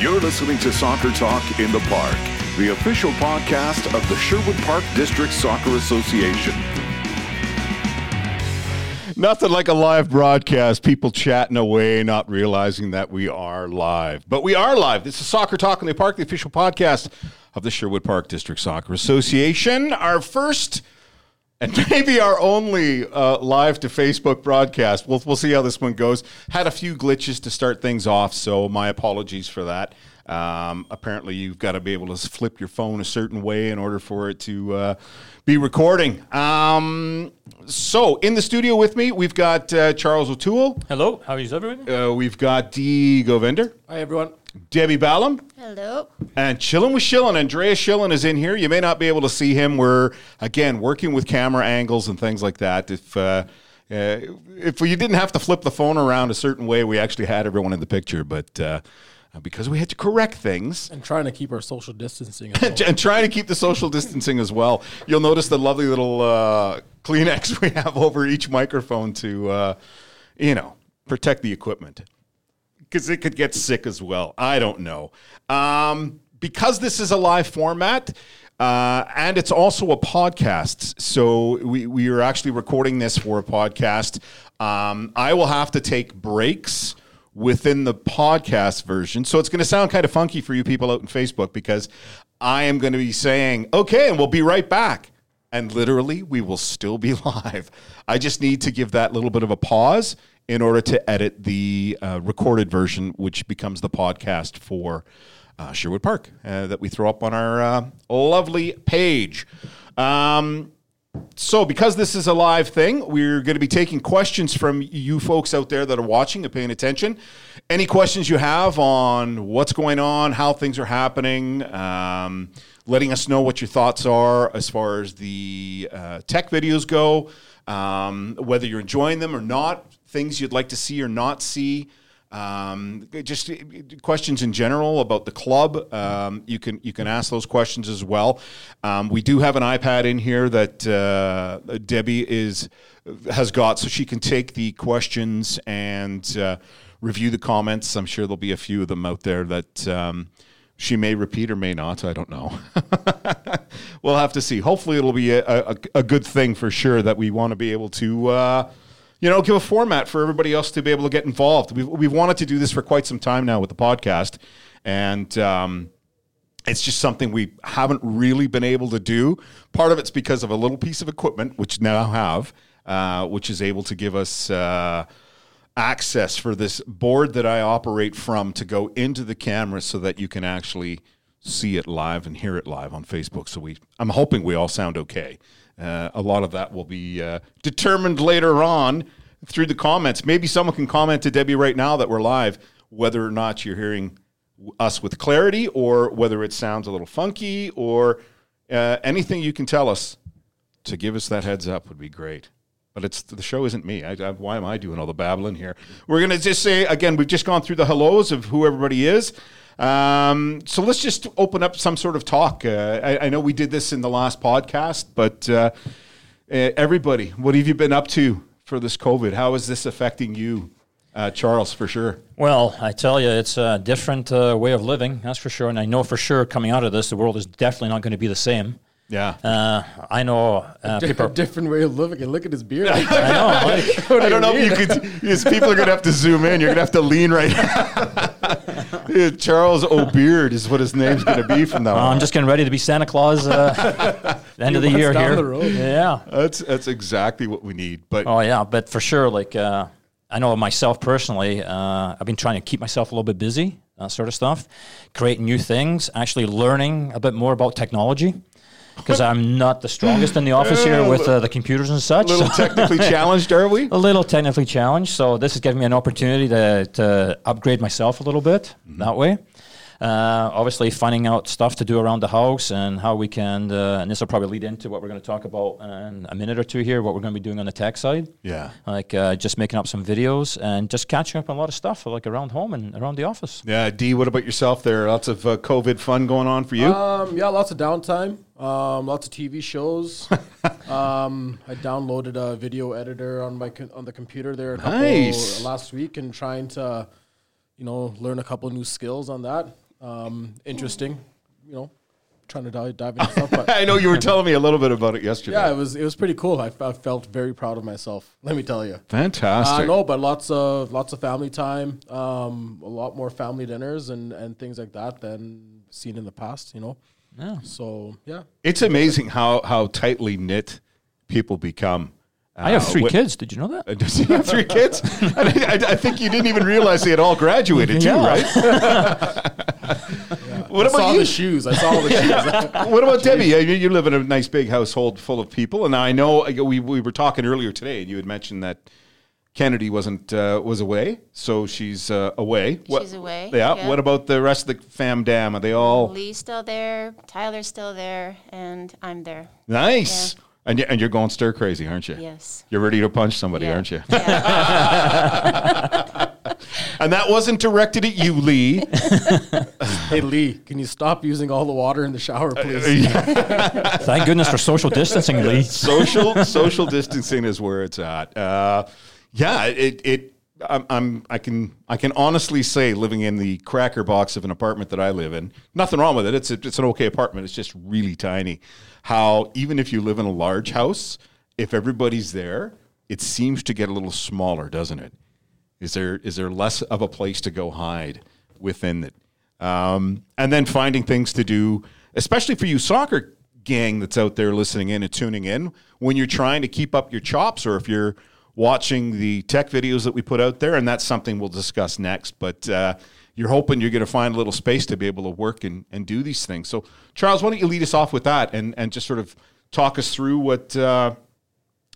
You're listening to Soccer Talk in the Park, the official podcast of the Sherwood Park District Soccer Association. Nothing like a live broadcast, people chatting away, not realizing that we are live. But we are live. This is Soccer Talk in the Park, the official podcast of the Sherwood Park District Soccer Association. Our first and maybe our only uh, live to Facebook broadcast. We'll, we'll see how this one goes. Had a few glitches to start things off, so my apologies for that. Um, apparently, you've got to be able to flip your phone a certain way in order for it to uh, be recording. Um, so, in the studio with me, we've got uh, Charles O'Toole. Hello, how is everyone? Uh, we've got Dee Govender, Hi, everyone. Debbie Ballum, Hello. and Chillin' with Shillin'. Andreas Shillin is in here. You may not be able to see him. We're, again, working with camera angles and things like that. If, uh, uh, if you didn't have to flip the phone around a certain way, we actually had everyone in the picture. But uh, because we had to correct things, and trying to keep our social distancing. as well. and trying to keep the social distancing as well. You'll notice the lovely little uh, Kleenex we have over each microphone to, uh, you know, protect the equipment because it could get sick as well. I don't know. Um, because this is a live format. Uh, and it's also a podcast. So we, we are actually recording this for a podcast. Um, I will have to take breaks within the podcast version. So it's going to sound kind of funky for you people out in Facebook because I am going to be saying, okay, and we'll be right back. And literally, we will still be live. I just need to give that little bit of a pause in order to edit the uh, recorded version, which becomes the podcast for uh, Sherwood Park uh, that we throw up on our uh, lovely page. Um, so, because this is a live thing, we're going to be taking questions from you folks out there that are watching and paying attention. Any questions you have on what's going on, how things are happening, um, letting us know what your thoughts are as far as the uh, tech videos go, um, whether you're enjoying them or not, things you'd like to see or not see. Um, just questions in general about the club. Um, you can you can ask those questions as well. Um, we do have an iPad in here that uh, Debbie is has got, so she can take the questions and uh, review the comments. I'm sure there'll be a few of them out there that. Um, she may repeat or may not. I don't know. we'll have to see. Hopefully, it'll be a, a, a good thing for sure that we want to be able to uh, you know, give a format for everybody else to be able to get involved. We've, we've wanted to do this for quite some time now with the podcast, and um, it's just something we haven't really been able to do. Part of it's because of a little piece of equipment, which now have, uh, which is able to give us. Uh, access for this board that I operate from to go into the camera so that you can actually see it live and hear it live on Facebook. So we, I'm hoping we all sound okay. Uh, a lot of that will be uh, determined later on through the comments. Maybe someone can comment to Debbie right now that we're live, whether or not you're hearing us with clarity or whether it sounds a little funky or uh, anything you can tell us to give us that heads up would be great. But it's the show isn't me. I, I, why am I doing all the babbling here? We're gonna just say again. We've just gone through the hellos of who everybody is. Um, so let's just open up some sort of talk. Uh, I, I, know we did this in the last podcast, but uh, everybody, what have you been up to for this COVID? How is this affecting you, uh, Charles? For sure. Well, I tell you, it's a different uh, way of living. That's for sure. And I know for sure coming out of this, the world is definitely not going to be the same. Yeah. Uh, I know uh, people. Are, different way of living. And look at his beard. I know. Like, I don't know if you could. Because people are going to have to zoom in. You're going to have to lean right. Charles O'Beard is what his name's going to be from now uh, on. I'm just getting ready to be Santa Claus. Uh, the end of the year down here. the road. Yeah. That's that's exactly what we need. But Oh yeah, but for sure, like uh, I know myself personally, uh, I've been trying to keep myself a little bit busy, that sort of stuff, creating new things, actually learning a bit more about technology. Because I'm not the strongest in the office here with uh, the computers and such. a little so- technically challenged, are we? a little technically challenged. So this is giving me an opportunity to, to upgrade myself a little bit that way. Uh, obviously, finding out stuff to do around the house and how we can, uh, and this will probably lead into what we're going to talk about in a minute or two here, what we're going to be doing on the tech side. Yeah. Like uh, just making up some videos and just catching up on a lot of stuff like around home and around the office. Yeah, Dee, what about yourself there? Lots of uh, COVID fun going on for you? Um, yeah, lots of downtime. Um, lots of TV shows. um, I downloaded a video editor on my co- on the computer there a couple Nice. last week and trying to, you know, learn a couple new skills on that. Um, interesting, you know, trying to dive, dive into stuff. But I know you were telling me a little bit about it yesterday. yeah, it was it was pretty cool. I, f- I felt very proud of myself. Let me tell you. fantastic. Uh, no, but lots of lots of family time, um, a lot more family dinners and, and things like that than seen in the past. You know. Yeah. So yeah, It's amazing how how tightly knit people become. I have Uh, three what- kids. Did you know that? Does he have three kids? I, I, I think you didn't even realize they had all graduated too, Yeah. right? what I saw about you? the shoes. I saw the shoes. What about Debbie? I you live in a nice big household full of people, and I know we we were talking earlier today, and you had mentioned that Kennedy wasn't uh, was away, so she's uh, away. She's away, Yeah. yeah. What about the rest of the fam dam? Are they all Lee's still there, Tyler's still there, and I'm there. nice? And you, and you're going stir crazy, aren't you? Yes. You're ready to punch somebody, Yeah. aren't you? Yeah. And that wasn't directed at you, Lee. hey Lee, can you stop using all the water in the shower, Uh, please? Thank goodness for social distancing, Lee. social social distancing is where it's at. Uh, yeah, it it. I'm, I'm I can I can honestly say living in the cracker box of an apartment that I live in, nothing wrong with it. It's a, it's an okay apartment. It's just really tiny. How even if you live in a large house, if everybody's there, it seems to get a little smaller, doesn't it? Is there is there less of a place to go hide within it? Um, and then finding things to do, especially for you soccer gang that's out there listening in and tuning in, when you're trying to keep up your chops, or if you're watching the tech videos that we put out there, and that's something we'll discuss next. But uh, you're hoping you're going to find a little space to be able to work and, and do these things. So, Charles, why don't you lead us off with that and, and just sort of talk us through what uh,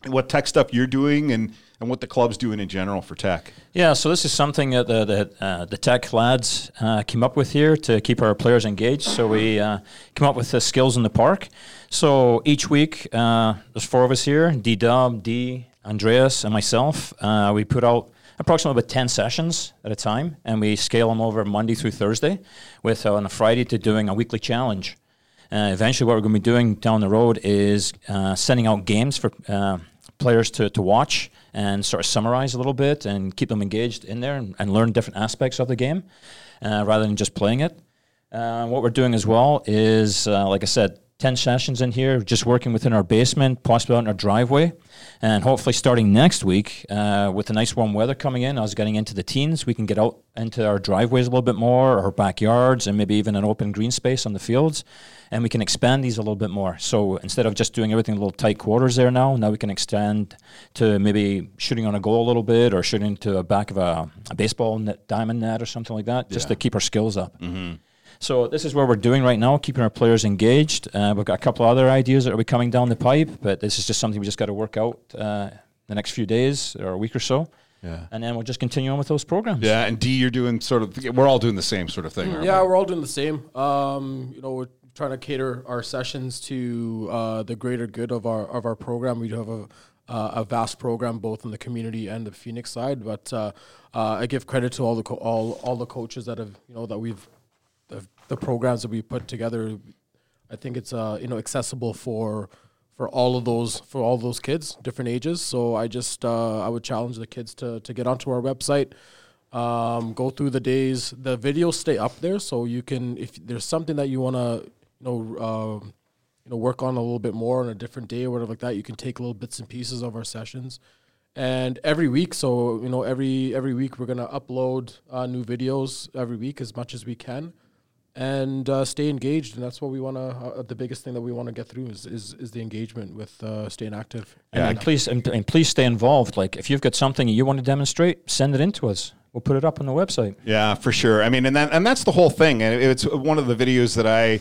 what tech stuff you're doing and, and what the club's doing in general for tech. Yeah, so this is something that the the, uh, the tech lads uh, came up with here to keep our players engaged. So we uh, came up with the skills in the park. So each week, uh, there's four of us here: D Dub, D, Andreas, and myself. Uh, we put out approximately about 10 sessions at a time, and we scale them over Monday through Thursday, with uh, on a Friday to doing a weekly challenge. Uh, eventually, what we're going to be doing down the road is uh, sending out games for uh, players to, to watch and sort of summarize a little bit and keep them engaged in there and, and learn different aspects of the game uh, rather than just playing it. What we're doing as well is, like I said, 10 sessions in here, just working within our basement, possibly out in our driveway. And hopefully, starting next week, uh, with the nice warm weather coming in, I was getting into the teens, we can get out into our driveways a little bit more, our backyards, and maybe even an open green space on the fields. And we can expand these a little bit more. So instead of just doing everything in little tight quarters there now, now we can extend to maybe shooting on a goal a little bit or shooting to the back of a, a baseball net, diamond net or something like that, just to keep our skills up. So this is what we're doing right now, keeping our players engaged. Uh, we've got a couple other ideas that will be coming down the pipe, but this is just something we just got to work out uh, the next few days or a week or so. Yeah. And then we'll just continue on with those programs. Yeah, and D, you're doing sort of. We're all doing the same sort of thing. aren't Yeah, we? we're all doing the same. Um, you know, we're trying to cater our sessions to uh, the greater good of our of our program. We do have a uh, a vast program both in the community and the Phoenix side. But uh, uh, I give credit to all the co- all all the coaches that have you know that we've the, programs that we put together. I think it's uh, you know accessible for for all of those for all those kids, different ages. So I just uh, I would challenge the kids to to get onto our website um, go through the days. The videos stay up there, so you can if there's something that you want to you know uh, you know work on a little bit more on a different day or whatever like that. You can take little bits and pieces of our sessions, and every week. So you know every every week we're gonna upload uh, new videos every week as much as we can. And uh, stay engaged, and that's what we want to. Uh, the biggest thing that we want to get through is, is is the engagement with uh, staying active. And, and please and, and please stay involved. Like if you've got something you want to demonstrate, send it in to us. We'll put it up on the website. Yeah, for sure. I mean, and that and that's the whole thing. And it's one of the videos that I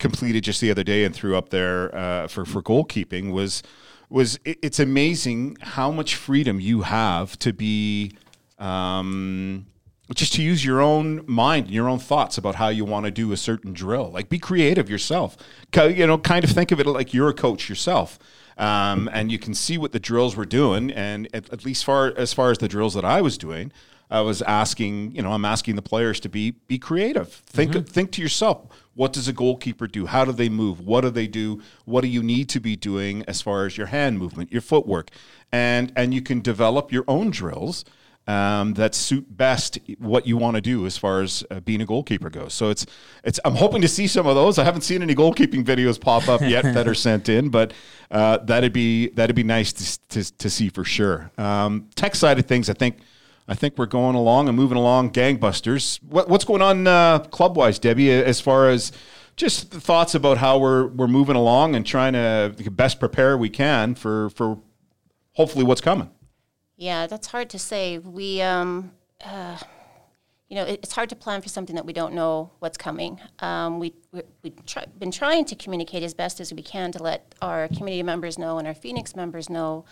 completed just the other day and threw up there uh, for for goalkeeping was was it, it's amazing how much freedom you have to be. Um, just to use your own mind and your own thoughts about how you want to do a certain drill. Like be creative yourself. You know, kind of think of it like you're a coach yourself. Um, and you can see what the drills were doing. And at, at least far as far as the drills that I was doing, I was asking, you know, I'm asking the players to be be creative. Think think to yourself, what does a goalkeeper do? How do they move? What do they do? What do you need to be doing as far as your hand movement, your footwork? And and you can develop your own drills um, that suit best what you want to do as far as uh, being a goalkeeper goes. So it's it's. I'm hoping to see some of those. I haven't seen any goalkeeping videos pop up yet that are sent in, but uh, that'd be that'd be nice to, to, to see for sure. Um, tech side of things, I think. I think we're going along and moving along gangbusters. What, what's going on uh, club wise, Debbie, as far as just thoughts about how we're we're moving along and trying to best prepare we can for for hopefully what's coming. Yeah, that's hard to say. We, um, uh, you know, it, it's hard to plan for something that we don't know what's coming. Um, we, we, we've try, been trying to communicate as best as we can to let our community members know and our Phoenix members know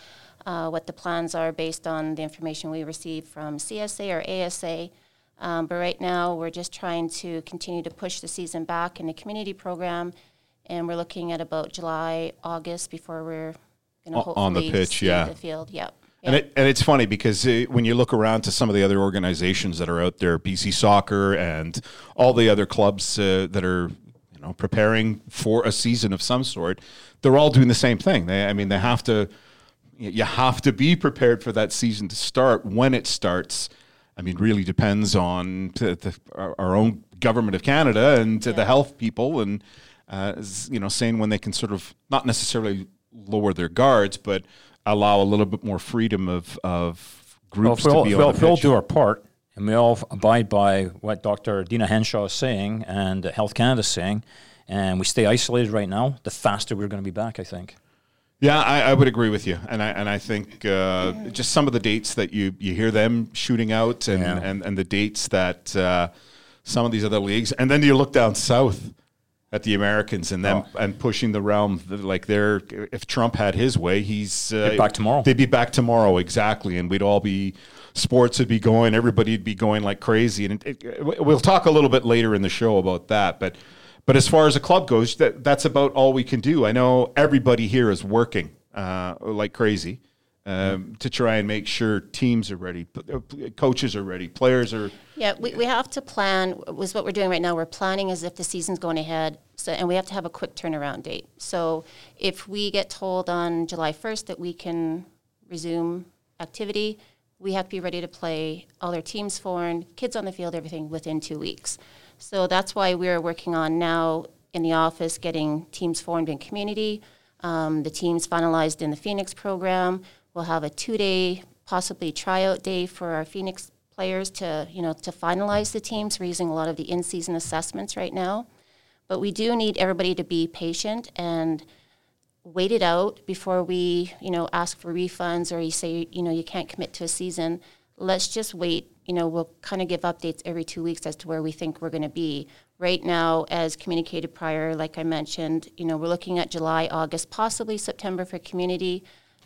uh, what the plans are based on the information we receive from CSA or ASA. Um, but right now, we're just trying to continue to push the season back in the community program, and we're looking at about July, August before we're going to hopefully on the pitch, yeah. the field. Yep. And it, and it's funny because uh, when you look around to some of the other organizations that are out there, BC Soccer and all the other clubs uh, that are you know preparing for a season of some sort, they're all doing the same thing. They, I mean, they have to you have to be prepared for that season to start. When it starts, I mean, really depends on the, the, our, our own government of Canada and uh, the health people, and uh, you know, saying when they can sort of not necessarily lower their guards, but allow a little bit more freedom of of groups if we all, to be all, on if the we all do our part and we all abide by what Dr. Deena Hinshaw is saying and Health Canada is saying, and we stay isolated right now, the faster we're going to be back, I think. Yeah, I, I would agree with you, and I and I think uh, just some of the dates that you you hear them shooting out, and Yeah. and, and the dates that uh, some of these other leagues, and then you look down south at the Americans and them and pushing the realm like they're if Trump had his way, he's uh, back tomorrow. They'd be back tomorrow exactly, and we'd all be sports would be going, everybody'd be going like crazy, and it, it, we'll talk a little bit later in the show about that, but. But as far as a club goes, that, that's about all we can do. I know everybody here is working uh, like crazy um, to try and make sure teams are ready, uh, coaches are ready, players are. Yeah, we, we have to plan, was what we're doing right now. We're planning as if the season's going ahead, so, and we have to have a quick turnaround date. So if we get told on July 1st that we can resume activity, we have to be ready to play all our teams formed, kids on the field, everything within two weeks. So that's why we're working on now in the office getting teams formed in community. Um, the teams finalized in the Phoenix program. We'll have a two-day, possibly tryout day for our Phoenix players to, you know, to finalize the teams. We're using a lot of the in-season assessments right now. But we do need everybody to be patient and wait it out before we, you know, ask for refunds or you say, you know, you can't commit to a season. Let's just wait. You know, we'll kind of give updates every two weeks as to where we think we're going to be. Right now, as communicated prior, like I mentioned, you know, we're looking at July, August, possibly September for community.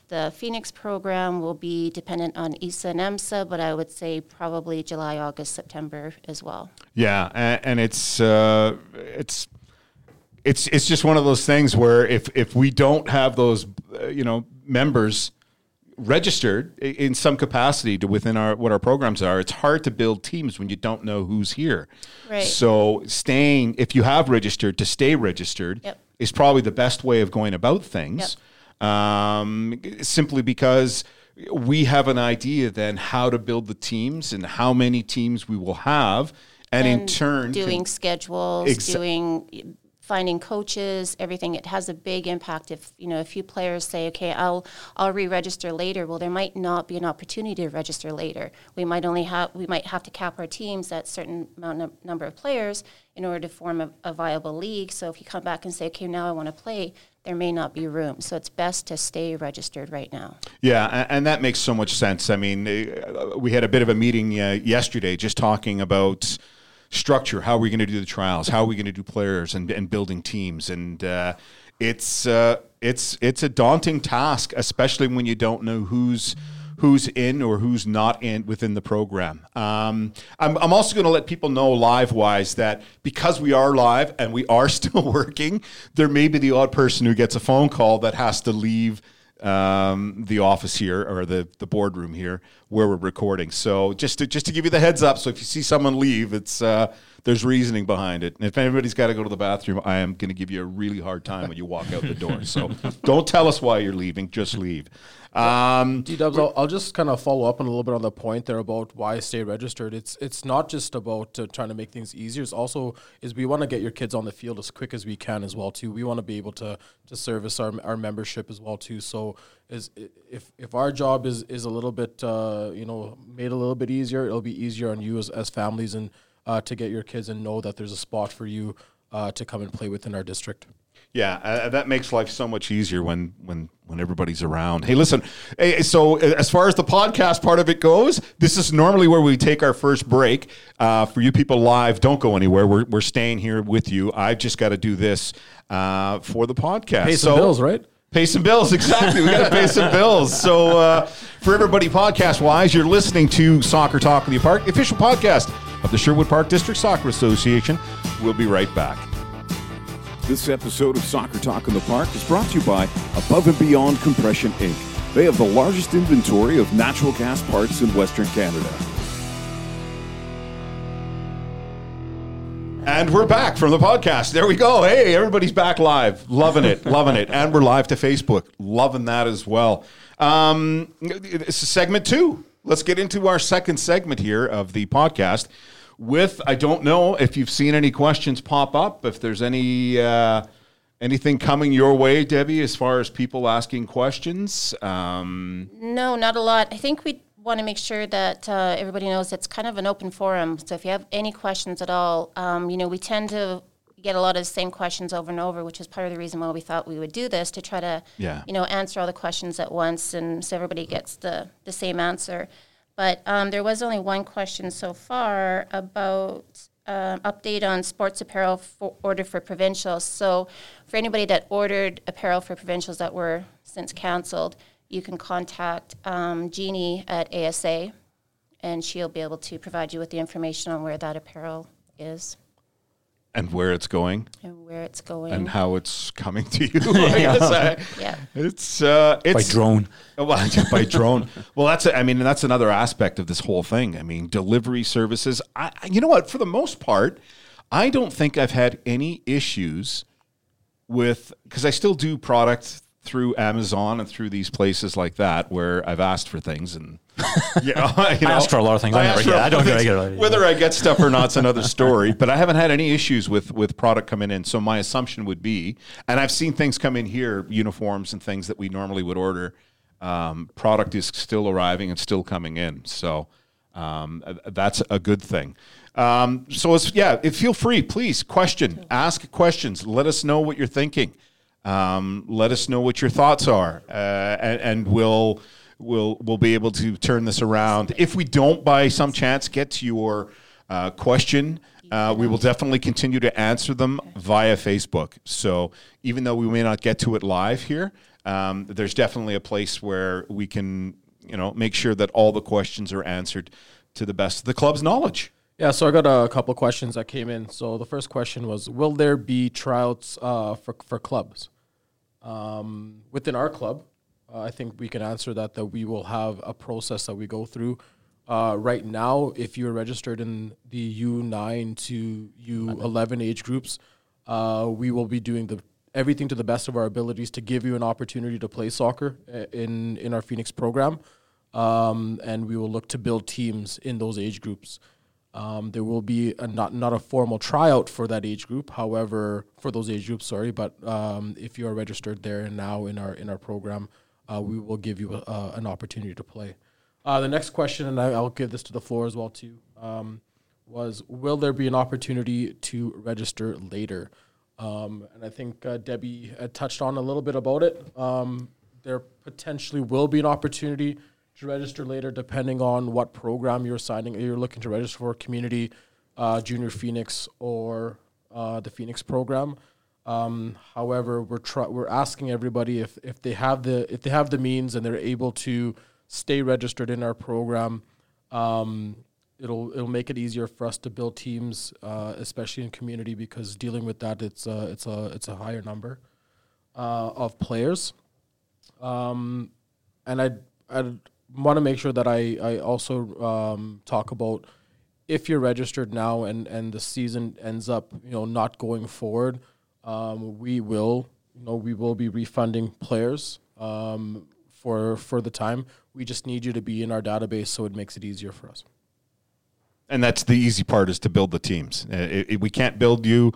The Phoenix program will be dependent on ESA and EMSA, but I would say probably July, August, September as well. Yeah, and, and it's uh, it's it's it's just one of those things where if if we don't have those uh, you know members registered in some capacity to within our what our programs are it's hard to build teams when you don't know who's here Right. so staying if you have registered to stay registered Yep. is probably the best way of going about things um, simply because we have an idea then how to build the teams and how many teams we will have and, in And turn can- doing schedules, Exa- doing finding coaches, everything. It has a big impact. If you know, a few players say, "Okay, I'll I'll re-register later," well, there might not be an opportunity to register later. We might only have we might have to cap our teams at certain amount of number of players in order to form a, a viable league. So if you come back and say, "Okay, now I want to play," there may not be room. So it's best to stay registered right now. Yeah, and that makes so much sense. I mean, uh, we had a bit of a meeting uh, yesterday just talking about structure. How are we going to do the trials? How are we going to do players and, and building teams? And uh, it's uh, it's it's a daunting task, especially when you don't know who's who's in or who's not in within the program. Um, I'm, I'm also going to let people know live wise that because we are live and we are still working, there may be the odd person who gets a phone call that has to leave um, the office here or the, the boardroom here where we're recording. So just to just to give you the heads up, so if you see someone leave, it's uh, There's reasoning behind it. And if anybody's got to go to the bathroom, I am going to give you a really hard time when you walk out the door. So don't tell us why you're leaving. Just leave. Um, D Dubs, I'll, I'll just kind of follow up on a little bit on the point there about why stay registered. It's it's not just about uh, trying to make things easier. It's also is we want to get your kids on the field as quick as we can as well too. We want to be able to to service our, our membership as well too. So is if if our job is is a little bit uh, you know made a little bit easier, it'll be easier on you as, as families and uh, to get your kids and know that there's a spot for you uh, to come and play within our district. Yeah, uh, that makes life so much easier when when when everybody's around. Hey, listen. Hey, so uh, as far as the podcast part of it goes, this is normally where we take our first break. Uh, for you people live, don't go anywhere. We're we're staying here with you. I've just got to do this uh, for the podcast. Pay some bills, right? Pay some bills, exactly. We got to pay some bills. So, uh, for everybody, podcast wise, you're listening to Soccer Talk in the Park, official podcast of the Sherwood Park District Soccer Association. We'll be right back. This episode of Soccer Talk in the Park is brought to you by Above and Beyond Compression Inc. They have the largest inventory of natural gas parts in Western Canada. And we're back from the podcast. There we go. Hey, everybody's back live. Loving it. loving it. And we're live to Facebook. Loving that as well. Um, this is segment two. Let's get into our second segment here of the podcast with I don't know if you've seen any questions pop up, if there's any uh, anything coming your way, Debbie, as far as people asking questions. Um, No, not a lot. I think we want to make sure that uh, everybody knows it's kind of an open forum. So if you have any questions at all, um, you know, we tend to get a lot of the same questions over and over, which is part of the reason why we thought we would do this to try to, Yeah. you know, answer all the questions at once and so everybody gets the, the same answer. But um, there was only one question so far about um, update on sports apparel for order for provincials. So for anybody that ordered apparel for provincials that were since canceled, you can contact um, Jeannie at ASA, and she'll be able to provide you with the information on where that apparel is and where it's going and where it's going. and how it's coming to you. I guess I- yeah. It's uh, it's by drone. Well, by drone. Well, that's I mean that's another aspect of this whole thing. I mean, delivery services. I, I- you know what? For the most part, I don't think I've had any issues with because I still do product through Amazon and through these places like that where I've asked for things and you know, you know, ask for a lot of things. I never ask for get- a I don't lot of get things. regularly. Whether I get stuff or not not's another story. But I haven't had any issues with with product coming in. So my assumption would be, and I've seen things come in here, uniforms and things that we normally would order. Um, product is still arriving and still coming in. So um, that's a good thing. Um, so it's yeah. If feel free, please question, ask questions. Let us know what you're thinking. Um, let us know what your thoughts are, uh, and, and we'll we'll we'll be able to turn this around. If we don't, by some chance, get to your uh, question, uh, we will definitely continue to answer them via Facebook. So even though we may not get to it live here, um, there's definitely a place where we can you know make sure that all the questions are answered to the best of the club's knowledge. Yeah, so I got a couple questions that came in. So the first question was, will there be tryouts uh, for for clubs? Um, within our club, uh, I think we can answer that. That we will have a process that we go through. Uh, right now, if you're registered in the U nine to U eleven age groups, uh, we will be doing the everything to the best of our abilities to give you an opportunity to play soccer uh, in in our Phoenix program, um, and we will look to build teams in those age groups. Um, there will be a, not not a formal tryout for that age group. However, for those age groups, sorry, but um, if you are registered there and now in our in our program, uh, we will give you a, uh, an opportunity to play. Uh, the next question, and I, I'll give this to the floor as well too, um, was will there be an opportunity to register later? Um, and I think uh, Debbie touched on a little bit about it. Um, there potentially will be an opportunity to register later, depending on what program you're signing. You're looking to register for community, uh, junior Phoenix, or uh, the Phoenix program. Um, however, we're try- we're asking everybody if, if they have the if they have the means and they're able to stay registered in our program. Um, it'll it'll make it easier for us to build teams, uh, especially in community, because dealing with that it's a it's a it's a higher number uh, of players. Um, and I I want to make sure that I I also um, talk about if you're registered now and and the season ends up you know not going forward, um, we will you know we will be refunding players um, for for the time. We just need you to be in our database so it makes it easier for us. And that's the easy part is to build the teams. Uh, it- it- we can't build you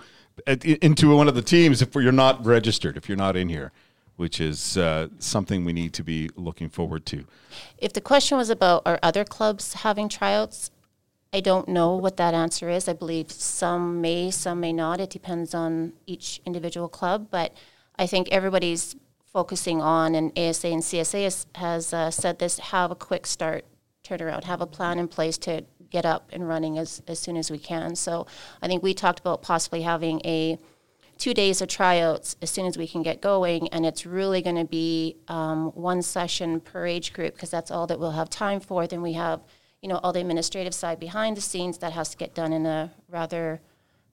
into one of the teams if you're not registered, if you're not in here, which is uh, something we need to be looking forward to. If the question was about are other clubs having tryouts, I don't know what that answer is. I believe some may, some may not. It depends on each individual club. But I think everybody's focusing on, and ASA and CSA has, has uh, said this have a quick start turnaround, have a plan in place to get up and running as, as soon as we can. So I think we talked about possibly having a two days of tryouts as soon as we can get going, and it's really going to be um, one session per age group because that's all that we'll have time for. Then we have, you know, all the administrative side behind the scenes that has to get done in a rather,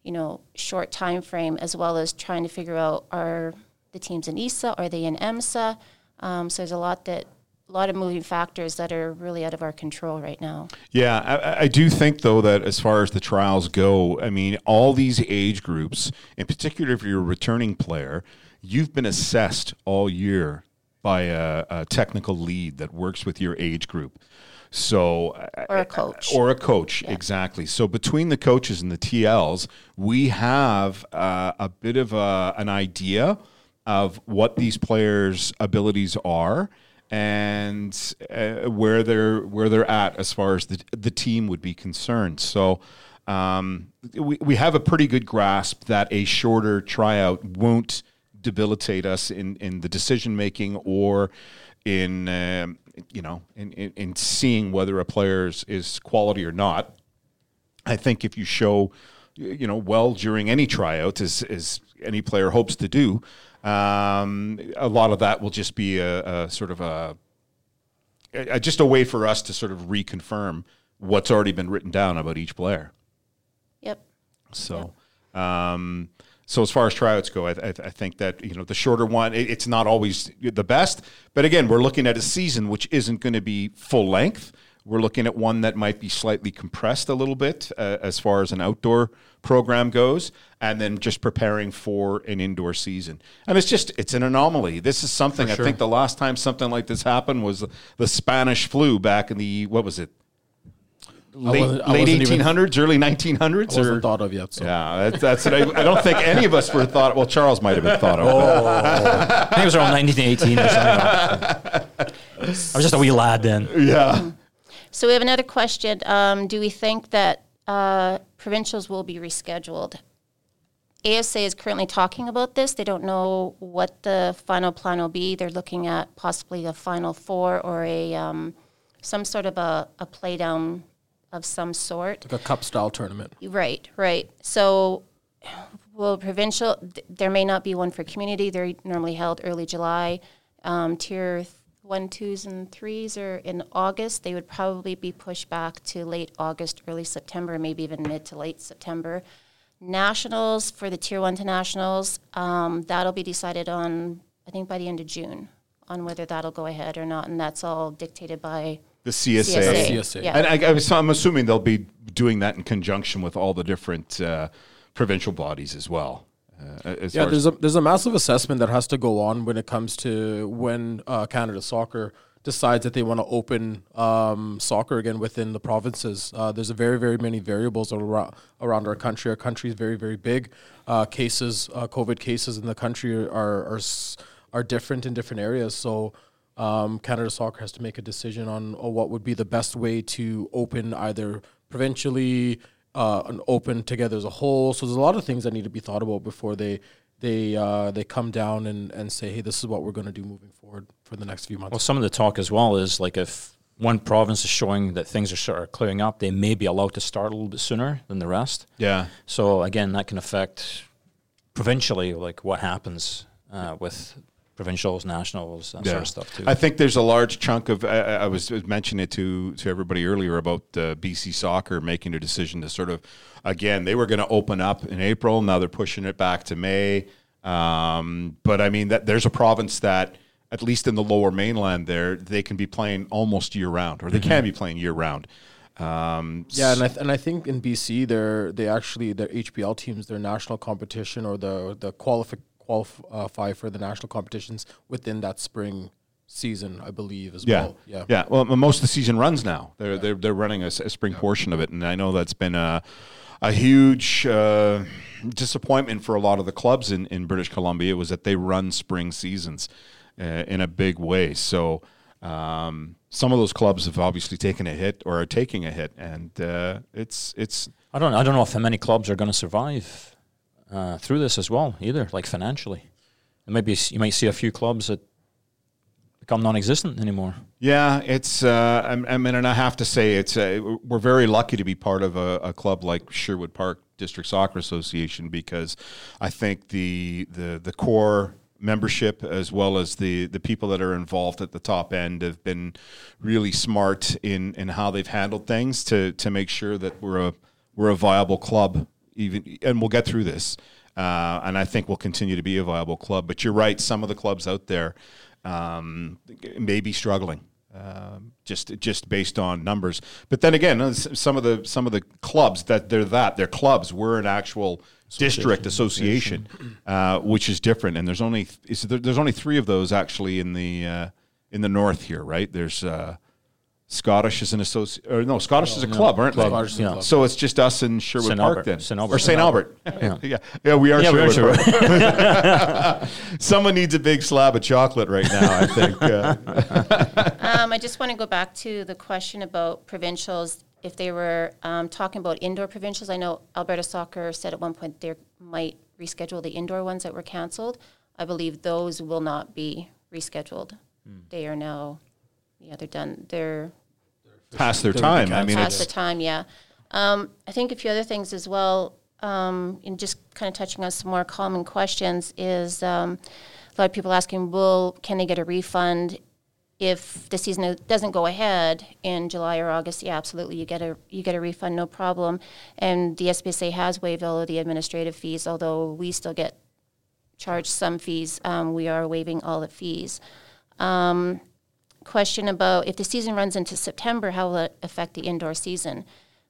you know, short time frame, as well as trying to figure out are the teams in ESA, are they in EMSA? Um, so there's a lot that, a lot of moving factors that are really out of our control right now. Yeah, I, I do think though that as far as the trials go, I mean, all these age groups, in particular if you're a returning player, you've been assessed all year by a, a technical lead that works with your age group. So, Or a coach. or a coach, exactly. So between the coaches and the TLs, we have uh, a bit of a, an idea of what these players' abilities are and uh, where they're where they're at as far as the the team would be concerned. So. Um, we, we have a pretty good grasp that a shorter tryout won't debilitate us in, in the decision making or in um, you know in, in, in seeing whether a player is, is quality or not. I think if you show you know well during any tryout as, as any player hopes to do, um, a lot of that will just be a, a sort of a, a just a way for us to sort of reconfirm what's already been written down about each player. Yep. So, um, so as far as tryouts go, I, I, I think that you know the shorter one, it, it's not always the best. But again, we're looking at a season which isn't going to be full length. We're looking at one that might be slightly compressed a little bit uh, as far as an outdoor program goes, and then just preparing for an indoor season. And it's just it's an anomaly. This is something I think the last time something like this happened was the Spanish flu back in the what was it? Late, late wasn't even- 1800s, early 1900s, I or wasn't thought of yet. So. yeah, that's, that's it. I, I don't think any of us were thought. Well, Charles might have been thought of. I think it was around 1918 or something. I was just a wee lad then. yeah. So we have another question. Um, do we think that uh, provincials will be rescheduled? ASA is currently talking about this. They don't know what the final plan will be. They're looking at possibly a final four or a um, some sort of a, a play down of some sort. Like a cup style tournament. Right, right. So, well, provincial, th- there may not be one for community. They're normally held early July. Um, tier one, twos, and threes are in August. They would probably be pushed back to late August, early September, maybe even mid to late September. Nationals for the tier one to nationals, um, that'll be decided on, I think, by the end of June on whether that'll go ahead or not. And that's all dictated by The CSA. CSA. CSA. Yeah. And I, I was, I'm assuming they'll be doing that in conjunction with all the different uh, provincial bodies as well. Uh, Yeah, there's a there's a massive assessment that has to go on when it comes to when uh, Canada Soccer decides that they want to open um, soccer again within the provinces. Uh, there's a very very many variables around around our country. Our country is very very big. Uh, cases, uh, COVID cases in the country are are are, different in different areas. So. Um, Canada Soccer has to make a decision on uh, what would be the best way to open either provincially, uh, and open together as a whole. So there's a lot of things that need to be thought about before they they uh, they come down and, and say, hey, this is what we're going to do moving forward for the next few months. Well, some of the talk as well is like if one province is showing that things are sort of clearing up, they may be allowed to start a little bit sooner than the rest. yeah. So again, that can affect provincially, like what happens uh, with provincials, nationals, that sort of stuff too. I think there's a large chunk of. I, I was was mentioning it to to everybody earlier about uh, BC Soccer making a decision to sort of, again, they were going to open up in April. Now they're pushing it back to May. Um, but I mean, that there's a province that, at least in the Lower Mainland, there they can be playing almost year round, or they can be playing year round. Um, Yeah, and I th- and I think in BC, they're they actually their HPL teams, their national competition or the the qualify qualify for the national competitions within that spring season, I believe as Yeah, well. Yeah, yeah. Well, most of the season runs now. They're they're they're running a spring portion of it, and I know that's been a a huge uh, disappointment for a lot of the clubs in in British Columbia. Was that they run spring seasons uh, in a big way. So. Um, some of those clubs have obviously taken a hit or are taking a hit, and uh, it's it's I don't I don't know if many clubs are going to survive uh, through this as well either, like financially. And maybe you might see a few clubs that become non-existent anymore. Yeah, it's. Uh, I, mean, and I have to say, it's. Uh, we're very lucky to be part of a, a club like Sherwood Park District Soccer Association because I think the the the core membership as well as the the people that are involved at the top end have been really smart in in how they've handled things to to make sure that we're a we're a viable club even and we'll get through this uh, and I think we'll continue to be a viable club but you're right some of the clubs out there um, may be struggling um, just just based on numbers. But then again, uh, some of the some of the clubs that they're that they're clubs. We're an actual district association, uh, which is different. And there's only is there, there's only three of those actually in the uh, in the north here, right? There's uh, Scottish is an associate, or no, Scottish is a club, aren't they? Scottish Yeah. So it's just us in Sherwood St. Park Albert. then, St. or St. Albert. Yeah. yeah, we are Yeah, we are Sherwood Someone needs a big slab of chocolate right now. I think. Uh, Um, I just want to go back to the question about provincials. If they were um, talking about indoor provincials, I know Alberta Soccer said at one point they might reschedule the indoor ones that were canceled. I believe those will not be rescheduled. They are now, yeah, they're done. They're past their time. I mean, past the time, yeah. Um, I think a few other things as well, um, and just kind of touching on some more common questions is um, a lot of people asking, "Well, can they get a refund if the season doesn't go ahead in July or August? Yeah, absolutely, you get a you get a refund, no problem. And the SPSA has waived all of the administrative fees, although we still get charged some fees. Um, we are waiving all the fees question about if the season runs into September, how will it affect the indoor season?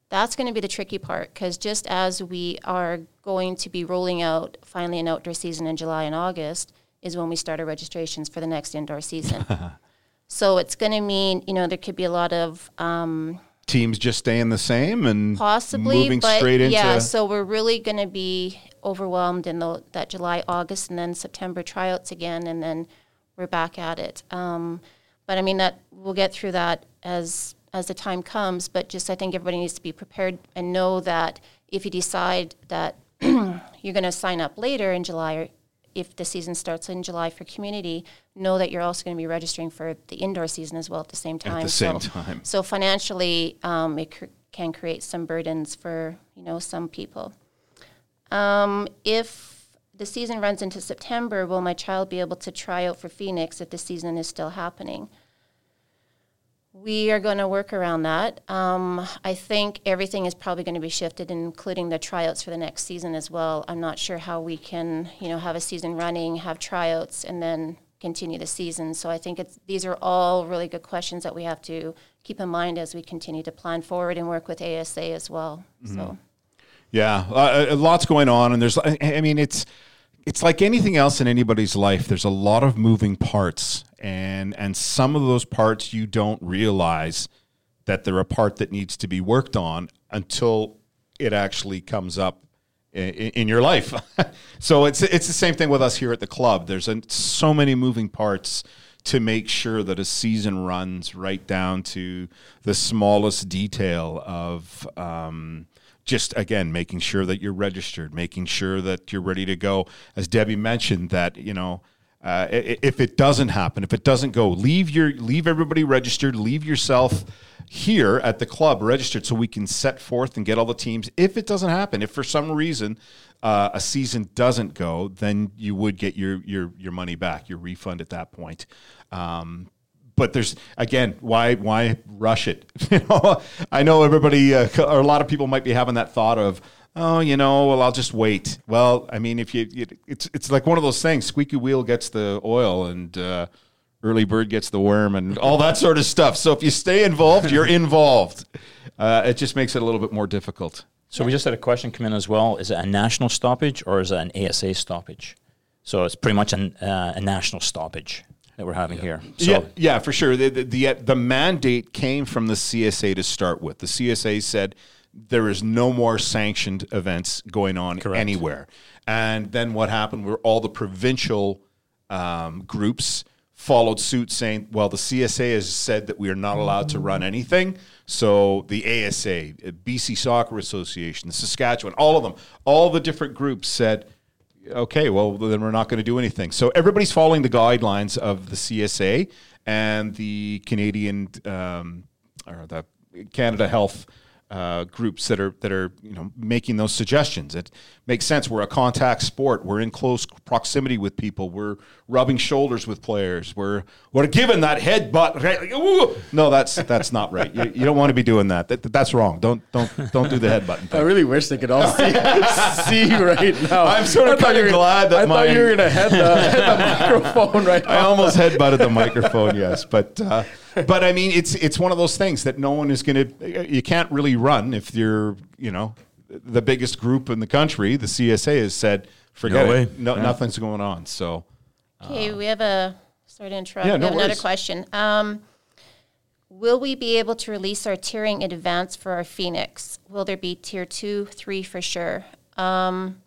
That's going to be the tricky part because just as we are going to be rolling out finally an outdoor season in July and August, is when we start our registrations for the next indoor season. so it's going to mean, you know, there could be a lot of um, teams just staying the same and possibly, moving straight into. yeah, so we're really going to be overwhelmed in the, that July, August, and then September tryouts again, and then we're back at it. Um, but I mean that we'll get through that as as the time comes. But just I think everybody needs to be prepared and know that if you decide that you're going to sign up later in July, or if the season starts in July for community, know that you're also going to be registering for the indoor season as well at the same time. At the same So- time. so financially, um, it cr- can create some burdens for you know some people. Um, if the season runs into September, will my child be able to try out for Phoenix if the season is still happening? We are going to work around that. Um, I think everything is probably going to be shifted, including the tryouts for the next season as well. I'm not sure how we can, you know, have a season running, have tryouts, and then continue the season. So I think it's these are all really good questions that we have to keep in mind as we continue to plan forward and work with ASA as well. So. Yeah, uh, lots going on, and there's. I mean, it's it's like anything else in anybody's life. There's a lot of moving parts, and and some of those parts you don't realize that they're a part that needs to be worked on until it actually comes up i- i- in your life. so it's it's the same thing with us here at the club. There's so many moving parts to make sure that a season runs right down to the smallest detail of. Um, just again making sure that you're registered, making sure that you're ready to go. As Debbie mentioned, that you know. Uh, if it doesn't happen, if it doesn't go, leave your leave everybody registered, leave yourself here at the club registered, so we can set forth and get all the teams. If it doesn't happen, if for some reason uh, a season doesn't go, then you would get your your your money back, your refund at that point. Um, but there's again why why rush it you know i know everybody uh, or a lot of people might be having that thought of oh you know well i'll just wait well i mean if you, it's it's like one of those things squeaky wheel gets the oil and uh, early bird gets the worm and all that sort of stuff. So if you stay involved, you're involved. Uh, it just makes it a little bit more difficult. So we just had a question come in as well. Is it a national stoppage or is it an ASA stoppage? So it's pretty much an, uh, a national stoppage that we're having here. So yeah, yeah, for sure. The, the, the, the mandate came from the CSA to start with. The CSA said there is no more sanctioned events going on anywhere. And then what happened were all the provincial um, groups followed suit saying, well, the CSA has said that we are not allowed to run anything. So the ASA, BC Soccer Association, Saskatchewan, all of them, all the different groups said, okay, well, then we're not going to do anything. So everybody's following the guidelines of the CSA and the Canadian um, or the Canada Health uh, groups that are that are you know making those suggestions. It makes sense. We're a contact sport. We're in close proximity with people. We're rubbing shoulders with players. We're we're giving that headbutt. Right? No, that's that's not right. You, you don't want to be doing that. that. That's wrong. Don't don't don't do the headbutt. I really wish they could all see, see right now. I'm sort of I thought kinda you were- glad that I my- thought you were head the, head the microphone right I now. almost headbutted the microphone, yes, but uh, but I mean, it's it's one of those things that no one is going to. You can't really run if you're, you know, the biggest group in the country. The CSA has said, forget No way. it, no, Yeah. nothing's going on. So Okay, we have a, sorry to interrupt. Yeah, we no have another question. Um, will we be able to release our tiering in advance for our Phoenix? Will there be tier two, three for sure? Um,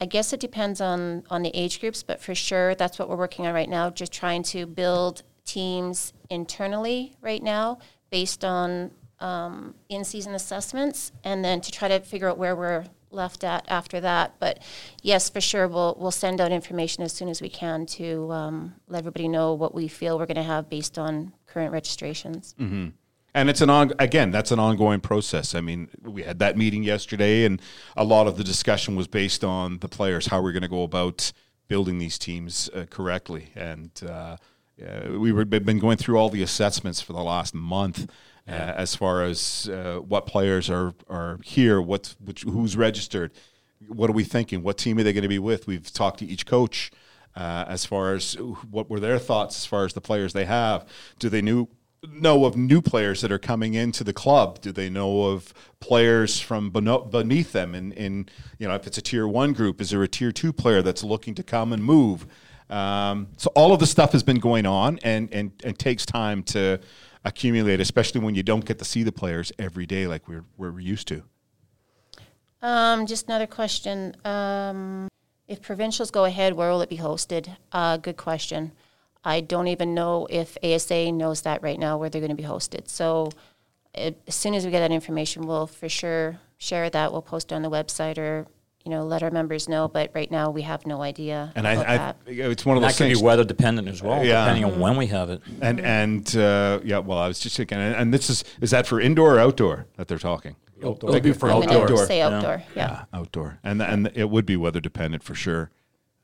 I guess it depends on, on the age groups, but for sure, that's what we're working on right now, just trying to build teams internally right now based on um, in-season assessments, and then to try to figure out where we're left at after that. But yes, for sure, we'll we'll send out information as soon as we can to um, let everybody know what we feel we're going to have based on current registrations. And it's an on again. That's an ongoing process. I mean, we had that meeting yesterday, and a lot of the discussion was based on the players, how we're going to go about building these teams uh, correctly. And uh, uh, we were been going through all the assessments for the last month, uh, as far as uh, what players are are here, what which, who's registered, what are we thinking, what team are they going to be with. We've talked to each coach. Uh, as far as what were their thoughts as far as the players they have, do they knew know of new players that are coming into the club? Do they know of players from beneath them? In, in you know, if it's a tier one group, is there a tier two player that's looking to come and move? Um, so all of this stuff has been going on, and and and takes time to accumulate, especially when you don't get to see the players every day like we're we're used to. Um, just another question. Um, if provincials go ahead, where will it be hosted? Uh, good question. I don't even know if ASA knows that right now where they're going to be hosted. So it, as soon as we get that information, we'll for sure share that. We'll post it on the website or you know let our members know. But right now we have no idea. And about I, I that. it's one of that those can be things. weather dependent as well, Yeah. depending on when we have it. And and uh, yeah, well, I was just thinking, and, and this is is that for indoor or outdoor that they're talking? Outdoor. It'll be for I'm gonna outdoor. say outdoor. Yeah. Yeah, outdoor, and and it would be weather dependent for sure.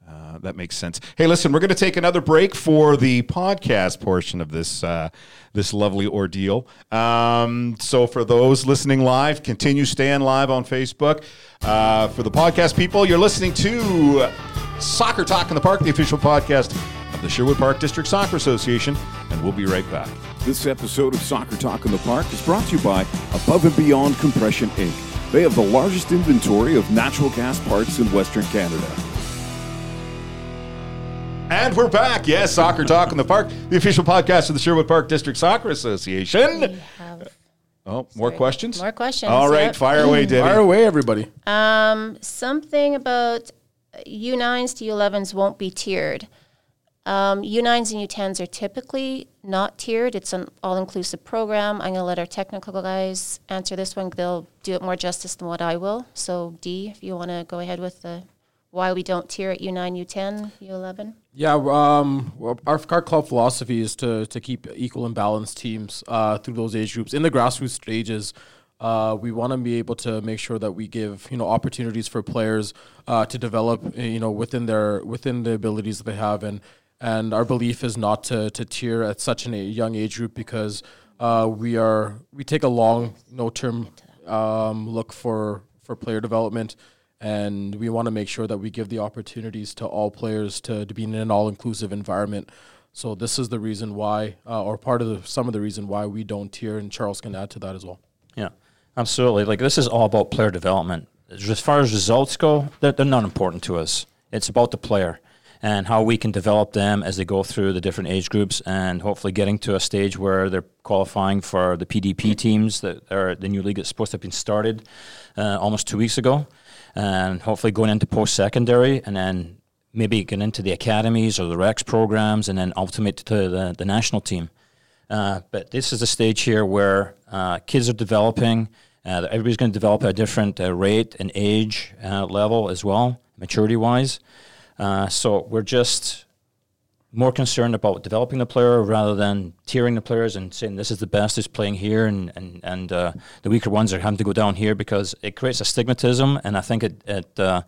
Uh, that makes sense. Hey, listen, we're going to take another break for the podcast portion of this uh, this lovely ordeal. Um, so, for those listening live, continue staying live on Facebook. Uh, for the podcast people, you're listening to Soccer Talk in the Park, the official podcast of the Sherwood Park District Soccer Association, and we'll be right back. This episode of Soccer Talk in the Park is brought to you by Above and Beyond Compression Inc. They have the largest inventory of natural gas parts in Western Canada. And we're back. Yes, Soccer Talk in the Park, the official podcast of the Sherwood Park District Soccer Association. We have Oh, more questions? more questions. All right, yep. fire away, Debbie. Fire away, everybody. Um, something about U9s to U11s won't be tiered. Um, U9s and U10s are typically not tiered. It's an all-inclusive program. I'm going to let our technical guys answer this one. They'll do it more justice than what I will. So, D, if you want to go ahead with the why we don't tier at U9, U10, U11. Yeah, um, our, our club philosophy is to to keep equal and balanced teams uh, through those age groups in the grassroots stages. Uh, we want to be able to make sure that we give you know opportunities for players uh, to develop you know within their within the abilities that they have and and our belief is not to to tier at such a young age group because uh, we are we take a long no term um, look for for player development and we want to make sure that we give the opportunities to all players to, to be in an all-inclusive environment So this is the reason why, uh, or part of the, some of the reason why we don't tier, and Charles can add to that as well. Yeah, absolutely. Like this is all about player development. As far as results go, they're, they're not important to us. It's about the player and how we can develop them as they go through the different age groups and hopefully getting to a stage where they're qualifying for the PDP teams that are the new league that's supposed to have been started uh, almost two weeks ago and hopefully going into post secondary and then maybe get into the academies or the REX programs and then ultimate to the, the national team. Uh, but this is a stage here where uh, kids are developing. Uh, everybody's going to develop at a different uh, rate and age uh, level as well, maturity wise. Uh, so we're just more concerned about developing the player rather than tiering the players and saying this is the best is playing here and and, and uh, the weaker ones are having to go down here because it creates a stigmatism and I think it, it uh,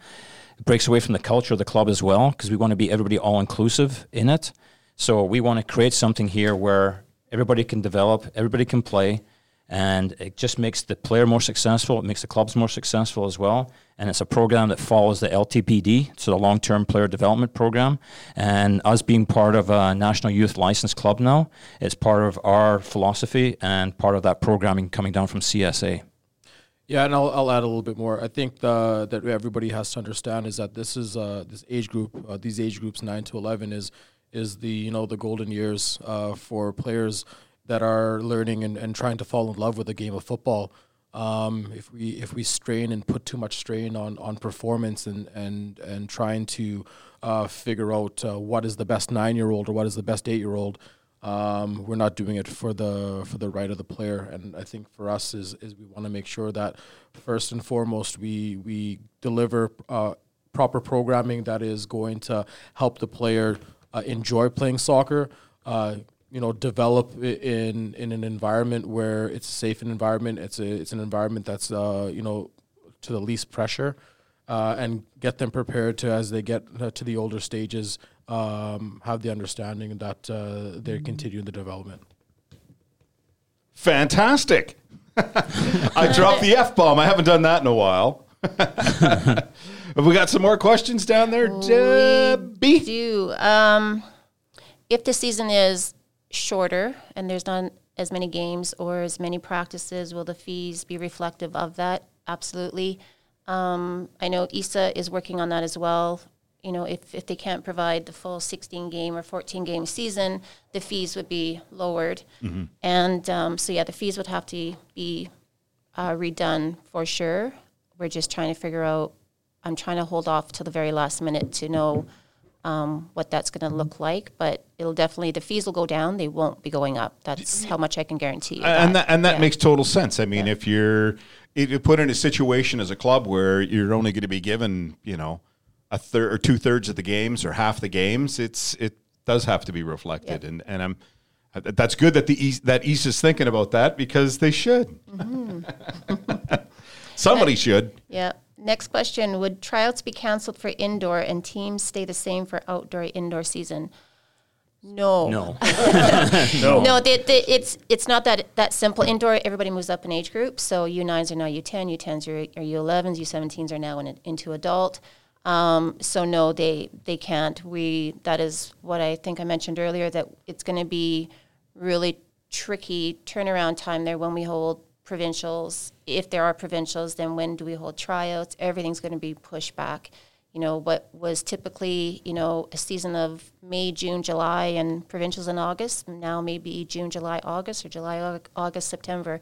breaks away from the culture of the club as well because we want to be everybody all inclusive in it. So we want to create something here where everybody can develop, everybody can play, and it just makes the player more successful. It makes the clubs more successful as well. And it's a program that follows the LTPD, so the long term player development program. And us being part of a National Youth License Club now, it's part of our philosophy and part of that programming coming down from CSA. Yeah, and I'll, I'll add a little bit more. I think the, that everybody has to understand is that this is uh, this age group, uh, these age groups nine to eleven is is the you know the golden years uh, for players that are learning and, and trying to fall in love with the game of football. Um, if we if we strain and put too much strain on, on performance and and and trying to uh, figure out uh, what is the best nine year old or what is the best eight year old, um, we're not doing it for the for the right of the player, and I think for us is is we want to make sure that first and foremost we we deliver uh, proper programming that is going to help the player uh, enjoy playing soccer. You know, develop in in an environment where it's a safe environment. It's a it's an environment that's uh, you know to the least pressure, uh, and get them prepared to as they get uh, to the older stages um, have the understanding that uh, they're continuing the development. Fantastic. I dropped the F bomb. I haven't done that in a while. Have we got some more questions down there, Debbie? We do. Um, if the season is shorter and there's not as many games or as many practices, will the fees be reflective of that? Absolutely. Um, I know ISA is working on that as well you know, if, if they can't provide the full 16 game or 14 game season, the fees would be lowered. Mm-hmm. And um, so, yeah, the fees would have to be uh, redone for sure. We're just trying to figure out, I'm trying to hold off till the very last minute to know um, what that's going to look like. But it'll definitely, the fees will go down. They won't be going up. That's how much I can guarantee you. And that, and that yeah. makes total sense. I mean, yeah. if you're, if you put in a situation as a club where you're only going to be given, you know, a third or two thirds of the games or half the games, it's it does have to be reflected, and and I'm that's good that the East, that East is thinking about that because they should. Mm-hmm. Somebody should. Yeah. Next question: Would tryouts be canceled for indoor and teams stay the same for outdoor indoor season? No. No. no. No. The, the, it's it's not that that simple. Indoor, everybody moves up in age group. So U nines are now U ten, U tens are, are U elevens, U seventeens are now in, into adult. Um, so no, they they can't. We that is what I think I mentioned earlier that it's going to be really tricky turnaround time there when we hold provincials. If there are provincials, then when do we hold tryouts? Everything's going to be pushed back. You know what was typically you know a season of May, June, July, and provincials in August. Now maybe June, July, August, or July, August, September.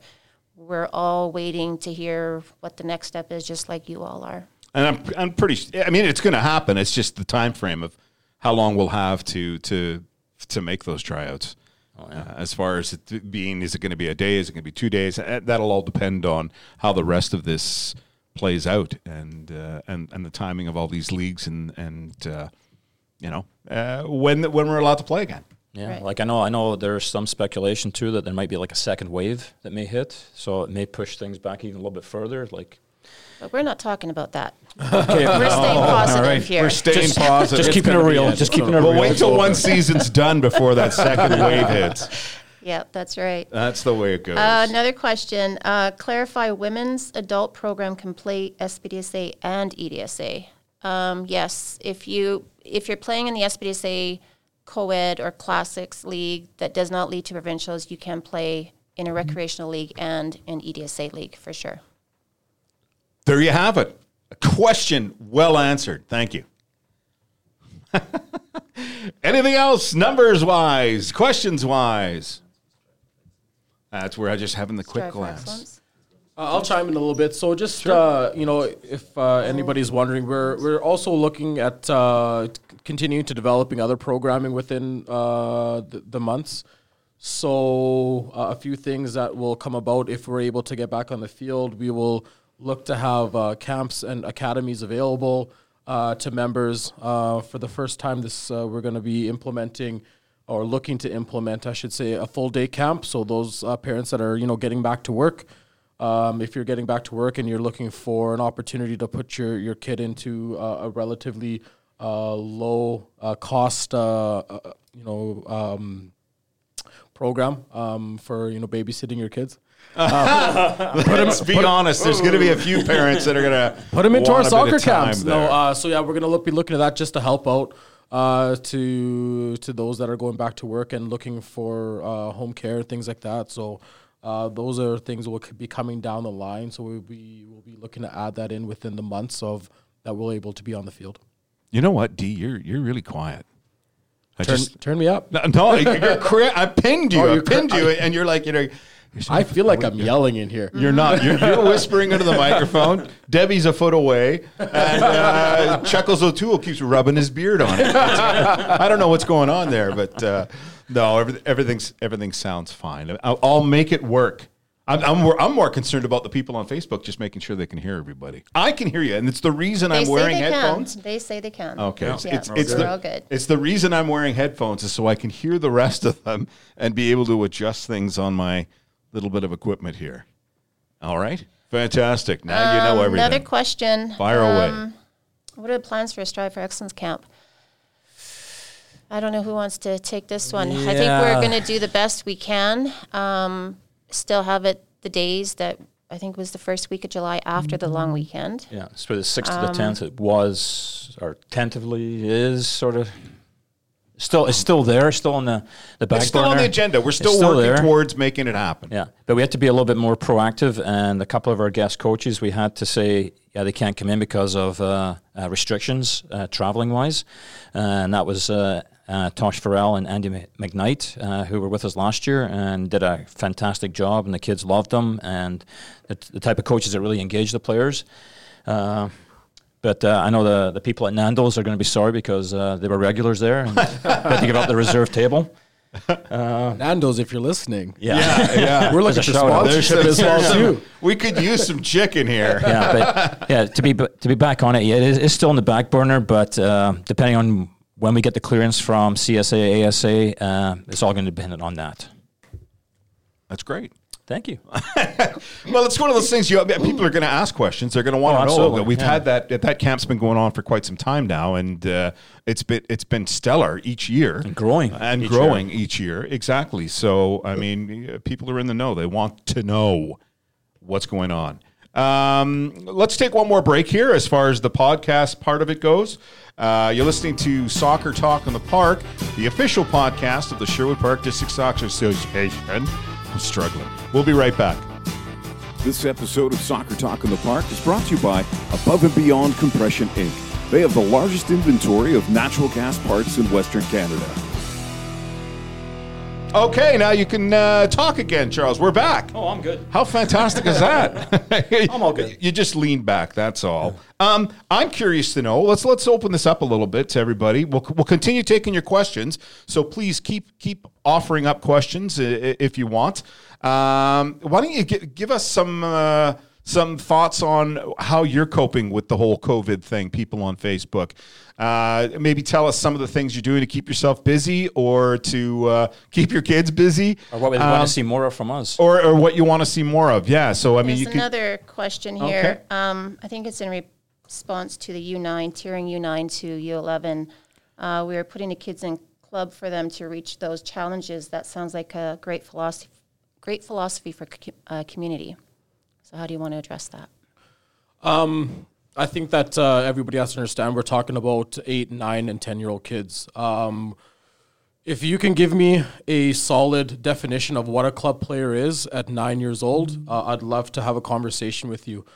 We're all waiting to hear what the next step is, just like you all are and I'm I'm pretty. I mean, it's going to happen. It's just the time frame of how long we'll have to to to make those tryouts. Oh, yeah. uh, as far as it being, is it going to be a day? Is it going to be two days? Uh, that'll all depend on how the rest of this plays out and uh, and and the timing of all these leagues and and uh, you know uh, when when we're allowed to play again. Yeah, right. like I know, I know there's some speculation too that there might be like a second wave that may hit, so it may push things back even a little bit further. Like but we're not talking about that. Okay. We're staying positive right. here. We're staying just, positive. Just keeping it real. Just keeping it real. We'll wait till one season's done before that second wave hits. Yep, that's right. That's the way it goes. Uh, another question. Uh, clarify women's adult program can play SPDSA and EDSA. Um, yes, if you if you're playing in the SPDSA co-ed or classics league that does not lead to provincials, you can play in a recreational league and an EDSA league for sure. There you have it. A question well answered. Thank you. Anything else, numbers wise, questions wise? That's where I just having the quick glance. Uh, I'll chime in a little bit. So just uh, you know, if uh, anybody's wondering, we're we're also looking at uh, t- continuing to developing other programming within uh, the, the months. So uh, a few things that will come about if we're able to get back on the field. We will look to have uh, camps and academies available uh, to members. Uh, for the first time, this uh, we're going to be implementing or looking to implement, I should say, a full day camp. So those uh, parents that are you know getting back to work. Um, if you're getting back to work and you're looking for an opportunity to put your, your kid into uh, a relatively low cost, you know, um, program um, for you know babysitting your kids, Let's be honest. There's going to be a few parents that are going to put them into our soccer camps. No, uh, so yeah, we're gonna look, be looking at that just to help out uh, to to those that are going back to work and looking for uh, home care things like that. So. Uh, those are things that will be coming down the line, so we'll be we'll be looking to add that in within the months of that we're able to be on the field. you know what, D? You're you're really quiet. I Turn, just turn me up. no, no you're cra- I pinned you. Oh, I pinned cra- you, and you're like you know. You're I feel like I'm yelling in here. You're not. You're, you're whispering into the microphone. Debbie's a foot away, and uh, Chuckles O'Toole keeps rubbing his beard on it. I don't know what's going on there, but uh, no, every, everything's everything sounds fine. I'll, I'll make it work. I'm, I'm, more, I'm more concerned about the people on Facebook just making sure they can hear everybody. I can hear you, and it's the reason They I'm wearing they headphones. can. They say they can. Okay, it's, Yeah, it's, it's we're the, all good. it's the reason I'm wearing headphones is so I can hear the rest of them and be able to adjust things on my little bit of equipment here. All right, fantastic. Now you know Um, everything. Another question. Fire away. Um, What are the plans for a Strive for Excellence camp? I don't know who wants to take this one. I think we're going to do the best we can. Um, still have it the days that I think was the first week of July after the long weekend. Yeah, so the sixth Um, to the tenth, it was or tentatively is sort of still it's still there, still on the the back it's still on the agenda. We're It's still, working there. towards making it happen. Yeah, but we had to be a little bit more proactive, and a couple of our guest coaches, we had to say, yeah, they can't come in because of uh, uh, restrictions, uh, traveling wise, and that was uh, uh, Tosh Farrell and Andy McKnight, uh, who were with us last year and did a fantastic job, and the kids loved them, and the, the type of coaches that really engage the players. Uh, but uh, I know the, the people at Nando's are going to be sorry because uh, they were regulars there and had to give up the reserve table. Nando's, if you're listening, Yeah. yeah. we're looking for shout out. sponsorship as well too. we could use some chicken here. yeah, but yeah, to be to be back on it, yeah, it is, it's still in the back burner. But uh, depending on when we get the clearance from CSA, ASA, uh, it's all going to depend on that. That's great. Thank you. Well, it's one of those things. You people are going to ask questions. They're going to want Oh, to know. absolutely, we've yeah. had that that camp's been going on for quite some time now, and uh, it's been it's been stellar each year And growing and each growing each year. Exactly. So I mean, people are in the know. They want to know what's going on. Um, let's take one more break here as far as the podcast part of it goes. Uh, you're listening to Soccer Talk in the Park, the official podcast of the Sherwood Park District Soccer Association. I'm struggling. We'll be right back. This episode of Soccer Talk in the Park is brought to you by Above and Beyond Compression Inc. They have the largest inventory of natural gas parts in Western Canada. Okay, now you can uh, talk again, Charles. We're back. Oh, I'm good. How fantastic is that? I'm all good. You just lean back. That's all. Um, I'm curious to know. Let's let's open this up a little bit to everybody. We'll we'll continue taking your questions. So please keep keep offering up questions if you want. Um, why don't you gi- give us some uh, some thoughts on how you're coping with the whole COVID thing? People on Facebook. Uh, maybe tell us some of the things you're doing to keep yourself busy or to uh, keep your kids busy. Or what we want Um, to see more of from us. or, or what you want to see more of. Yeah. So I mean, There's you can. another question Okay. here. Um, I think it's in response to the U9, tiering U9 to U11. Uh, we are putting the kids in club for them to reach those challenges. That sounds like a great philosophy, great philosophy for co- uh, community. So how do you want to address that? I think that uh, everybody has to understand we're talking about eight, nine, and ten year old kids. Um, If you can give me a solid definition of what a club player is at nine years old, uh, I'd love to have a conversation with you.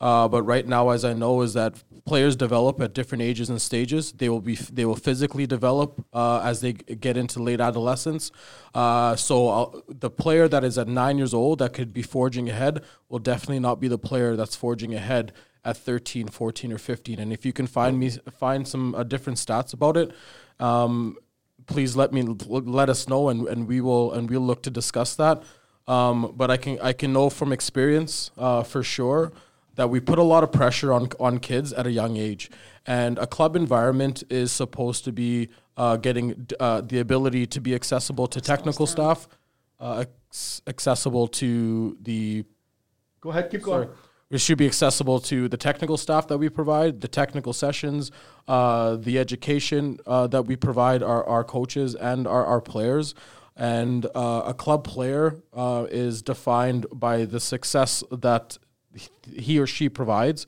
Uh, but right now, as I know, is that players develop at different ages and stages. They will be they will physically develop uh, as they get into late adolescence. Uh, so I'll, the player that is at nine years old that could be forging ahead will definitely not be the player that's forging ahead at 13, 14, or 15. And if you can find me find some uh, different stats about it. Um, please let me let us know and, and we will and we'll look to discuss that um, but I can I can know from experience uh, for sure that we put a lot of pressure on on kids at a young age, and a club environment is supposed to be uh, getting uh, the ability to be accessible to technical staff, uh, accessible to the Go ahead, keep going. It should be accessible to the technical staff that we provide, the technical sessions, uh, the education uh, that we provide our, our coaches and our, our players. And uh, a club player uh, is defined by the success that he or she provides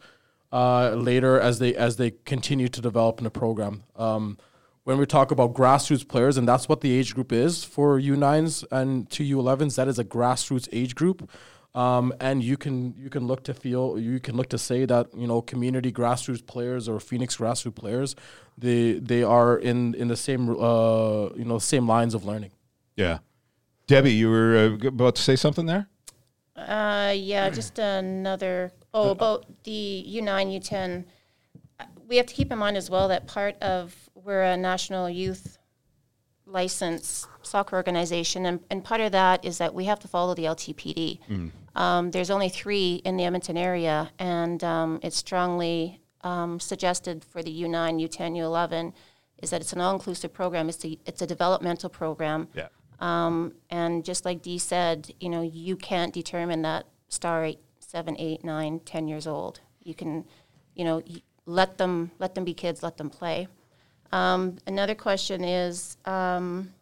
uh, later as they as they continue to develop in the program. Um, when we talk about grassroots players, and that's what the age group is for U9s and to U11s, that is a grassroots age group. Um, and you can you can look to feel you can look to say that you know community grassroots players or Phoenix grassroots players they they are in in the same uh, you know same lines of learning. Yeah. Debbie, you were uh, about to say something there? Uh, yeah, just another. Oh, about the U9, U10. Uh, We have to keep in mind as well that part of we're a national youth license soccer organization, and, and part of that is that we have to follow the LTPD. Um, there's only three in the Edmonton area, and um, it's strongly um, suggested for the U9, U10, U11 is that it's an all-inclusive program. It's a, it's a developmental program. Yeah. Um, and just like Dee said, you know, you can't determine that star eight, seven, eight, nine, ten years old. You can, you know, let them let them be kids, let them play. Um, another question is um,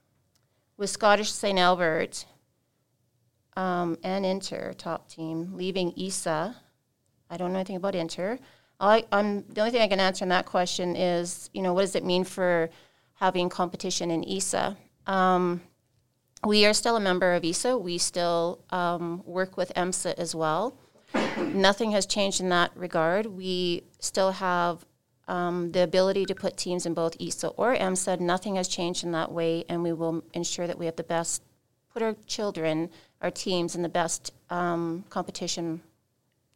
with Scottish St. Albert um, and Inter top team leaving ESA. I don't know anything about Inter. I, I'm the only thing I can answer in that question is, you know, what does it mean for having competition in ESA? Um, we are still a member of ESA. We still um, work with EMSA as well. Nothing has changed in that regard. We still have um, the ability to put teams in both ESA or EMSA. Nothing has changed in that way, and we will ensure that we have the best, put our children, our teams, in the best um, competition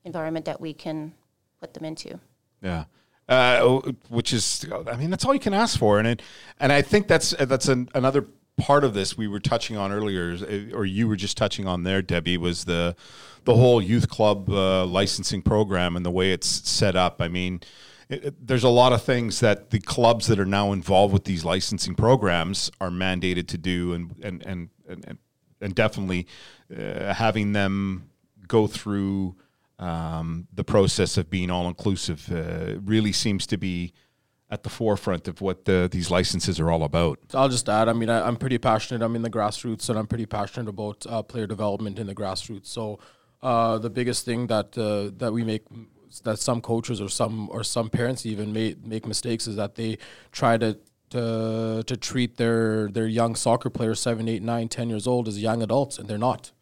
environment that we can put them into. Yeah. Uh, which is, I mean, that's all you can ask for, and it, and I think that's that's an, another part of this we were touching on earlier, or you were just touching on there, Debbie, was the the whole youth club uh, licensing program and the way it's set up. I mean, it, it- there's a lot of things that the clubs that are now involved with these licensing programs are mandated to do, and and and and, and, definitely uh, having them go through um, the process of being all inclusive uh, really seems to be at the forefront of what the, these licenses are all about. I'll just add. I mean, I, I'm pretty passionate. I'm in the grassroots, and I'm pretty passionate about uh, player development in the grassroots. So uh, the biggest thing that uh, that we make that some coaches or some or some parents even make make mistakes is that they try to. To, to treat their, their young soccer players, seven, eight, nine, ten years old, as young adults, and they're not.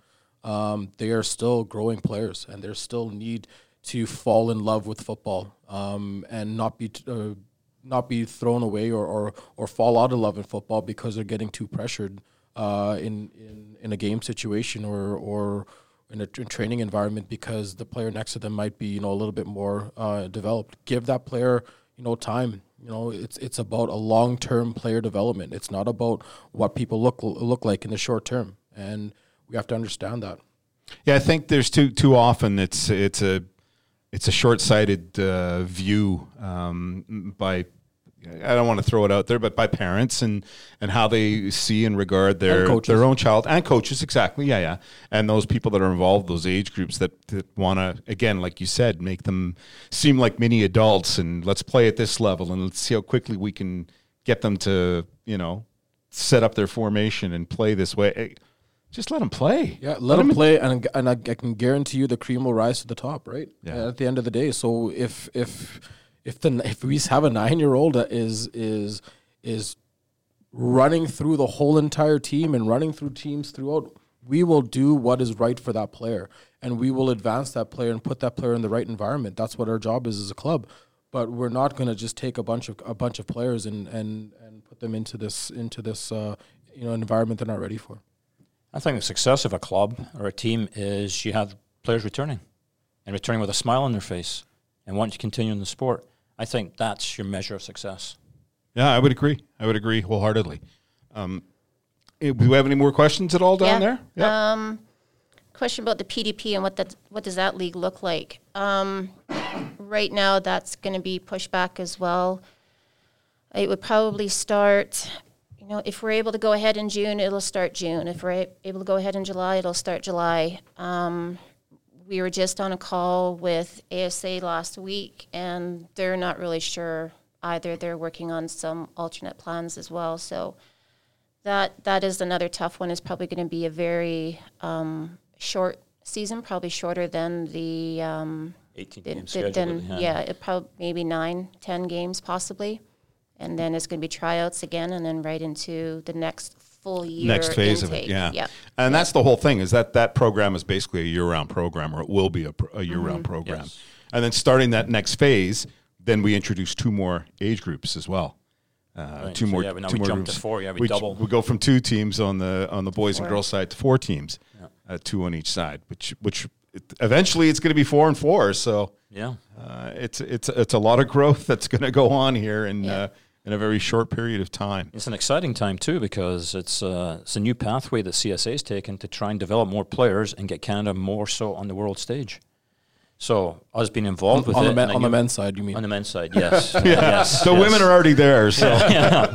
Um, they are still growing players, and they still need to fall in love with football um, and not be t- uh, not be thrown away or, or or fall out of love in football because they're getting too pressured uh, in, in in a game situation or or in a training environment because the player next to them might be you know a little bit more uh, developed. Give that player you know time. You know it's it's about a long term player development. It's not about what people look look like in the short term, and we have to understand that. Yeah, I think there's too too often it's it's a it's a short sighted uh, view um, by I don't want to throw it out there, but by parents and and how they see and regard their And their own child and coaches exactly, yeah, yeah, and those people that are involved, those age groups that, that want to again, like you said, make them seem like mini adults and let's play at this level and let's see how quickly we can get them to you know set up their formation and play this way. Eh, Just let them play. Yeah, let, them play, and and I, I can guarantee you the cream will rise to the top, right? Yeah. At the end of the day, so if if if the if we have a nine year old that is is is running through the whole entire team and running through teams throughout, we will do what is right for that player and we will advance that player and put that player in the right environment. That's what our job is as a club. But we're not going to just take a bunch of a bunch of players and, and, and put them into this into this uh, you know environment they're not ready for. I think the success of a club or a team is you have players returning and returning with a smile on their face and want to continue in the sport. I think that's your measure of success. Yeah, I would agree. I would agree wholeheartedly. Um, eh, do we have any more questions at all down Yeah. there? Um, question about the PDP and what that what does that league look like? Um, right now, that's going to be pushed back as well. It would probably start. You know, if we're able to go ahead in June, it'll start June. If we're able to go ahead in July, it'll start July. Um, we were just on a call with ASA last week, and they're not really sure either. They're working on some alternate plans as well. So that that is another tough one. Is probably going to be a very um, short season, probably shorter than the, um, 18 the- game the- schedule. than yeah, it probably maybe nine, ten games possibly, and then it's going to be tryouts again, and then right into the next full year Next phase intake. of it, yeah. Yep. And that's the whole thing is that that program is basically a year-round program, or it will be a, a year-round Mm-hmm. program. Yes. And then starting that next phase, then we introduce two more age groups as well. Uh, Right, Two so more. yeah, we- now two we more jump to groups. four, yeah, we j- double. We go from two teams on the on the boys and girls side to four teams, uh, two on each side. Which which it, eventually it's going to be four and four. So Yeah. uh, it's it's it's a lot of growth that's going to go on here and Yeah. Uh, in a very short period of time. It's an exciting time too because it's uh, it's a new pathway that CSA has taken to try and develop more players and get Canada more so on the world stage. So us being involved with on it the men, on the men's side, you mean? on the men's side, yes, yes. The yes. women are already there, so yeah,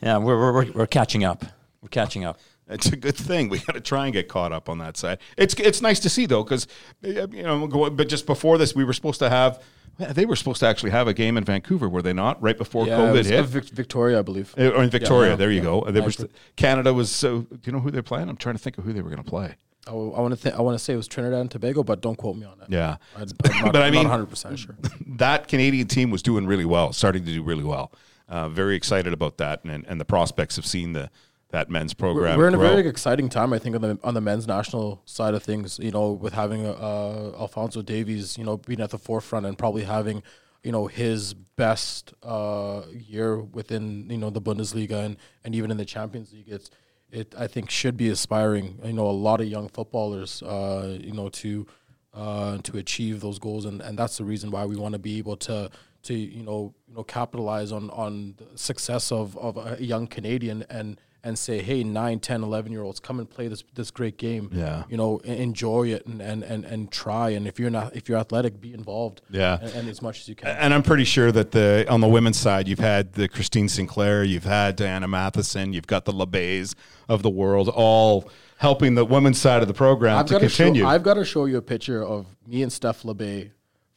yeah. We're, we're we're- we're catching up. We're catching up. it's a good thing. We got to try and get caught up on that side. It's it's nice to see though, because you know, but just before this, we were supposed to have. They were supposed to actually have a game in Vancouver, were they not? Right before yeah, COVID was, uh, hit. Vic- Victoria, I believe. Uh, or in Victoria, yeah, there you go. They were, Canada was so. Do you know who they're playing? I'm trying to think of who they were going to play. I, want to think. I want to say it was Trinidad and Tobago, but don't quote me on that. Yeah, I, not, But I mean- not 100 percent sure. that Canadian team was doing really well, starting to do really well. Uh, very excited about that, and, and the prospects of seeing the that men's program. we're in a grow. very exciting time, I think, on the on the men's national side of things. You know, with having uh, Alfonso Davies, you know, being at the forefront and probably having, you know, his best uh, year within you know the Bundesliga and, and even in the Champions League. It's it I think should be aspiring. You know, a lot of young footballers, uh, you know, to uh, to achieve those goals, and, and that's the reason why we want to be able to to you know you know capitalize on on the success of, of a young Canadian and and say hey 9 10 11 year olds come and play this this great game Yeah. you know enjoy it and and and, and try and if you're not if you're athletic be involved Yeah. and, and as much as you can And I'm pretty sure that the on the women's side, you've had the Christine Sinclair, you've had Diana Matheson, you've got the Labbés of the world, all helping the women's side of the program I've to got to show continue. I've got to show you a picture of me and Steph Labbé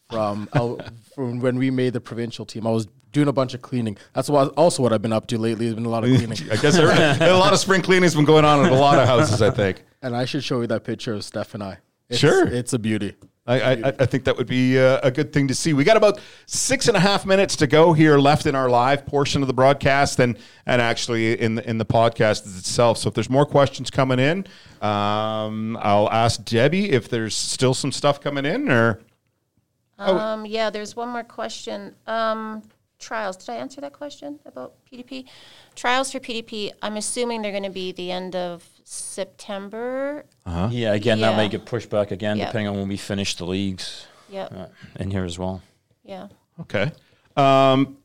from from when we made the provincial team. I was doing a bunch of cleaning. That's what, also what I've been up to lately. There's been a lot of cleaning. I guess there, a lot of spring cleaning's been going on at a lot of houses. I think. and I should show you that picture of Steph and I. It's, Sure. it's a beauty. I, I, I think that would be uh, a good thing to see. We got about six and a half minutes to go here left in our live portion of the broadcast, and and actually in the, in the podcast itself. So if there's more questions coming in, um, I'll ask Debbie if there's still some stuff coming in, or Um, yeah, there's one more question. Um, trials. Did I answer that question about PDP? Trials for PDP. I'm assuming they're going to be the end of September. Yeah, again, that may Yeah. get pushed back again Yeah. depending on when we finish the leagues Yep. uh, in here as well. Yeah. Okay. Um,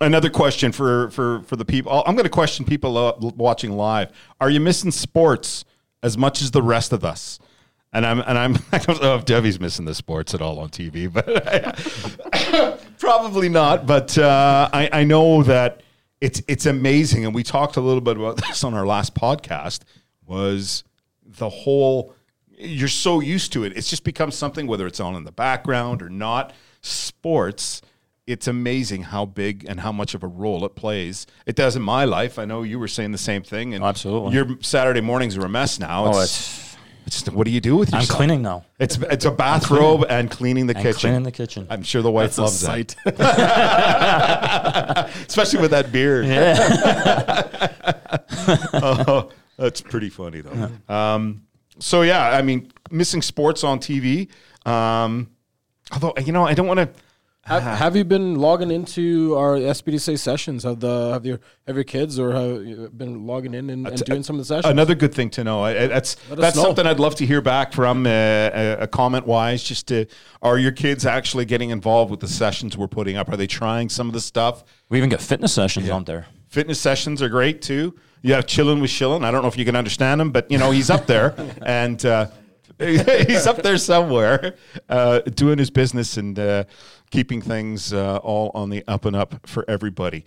another question for for for the people. I'm going to question people uh, watching live. Are you missing sports as much as the rest of us? And I'm and I'm I don't know if Debbie's missing the sports at all on TV, but probably not. But uh, I I know that it's it's amazing, and we talked a little bit about this on our last podcast. Was the whole you're so used to it. It's just become something, whether it's on in the background or not. Sports, it's amazing how big and how much of a role it plays. It does in my life. I know you were saying the same thing. And Absolutely. Your Saturday mornings are a mess now. Oh, It's, it's just, what do you do with your shit? I'm cleaning now. It's it's a bathrobe and cleaning the I'm kitchen. cleaning the kitchen. I'm sure the wife That's a loves that, sight. especially with that beard. Oh, that's pretty funny though. Um, so yeah, I mean, missing sports on TV. Um, although you know, I don't want to. Have, have you been logging into our SBDC sessions? Have the have your have your kids or have you been logging in and, and doing some of the sessions? Another good thing to know. I- I- That's that's know. something I'd love to hear back from uh, a, a comment wise. Just to, are your kids actually getting involved with the sessions we're putting up? Are they trying some of the stuff? We even get fitness sessions on there. Fitness sessions are great too. You have chilling with Shilling. I don't know if you can understand him, but you know he's up there and uh, he's up there somewhere uh, doing his business and uh, keeping things uh, all on the up and up for everybody.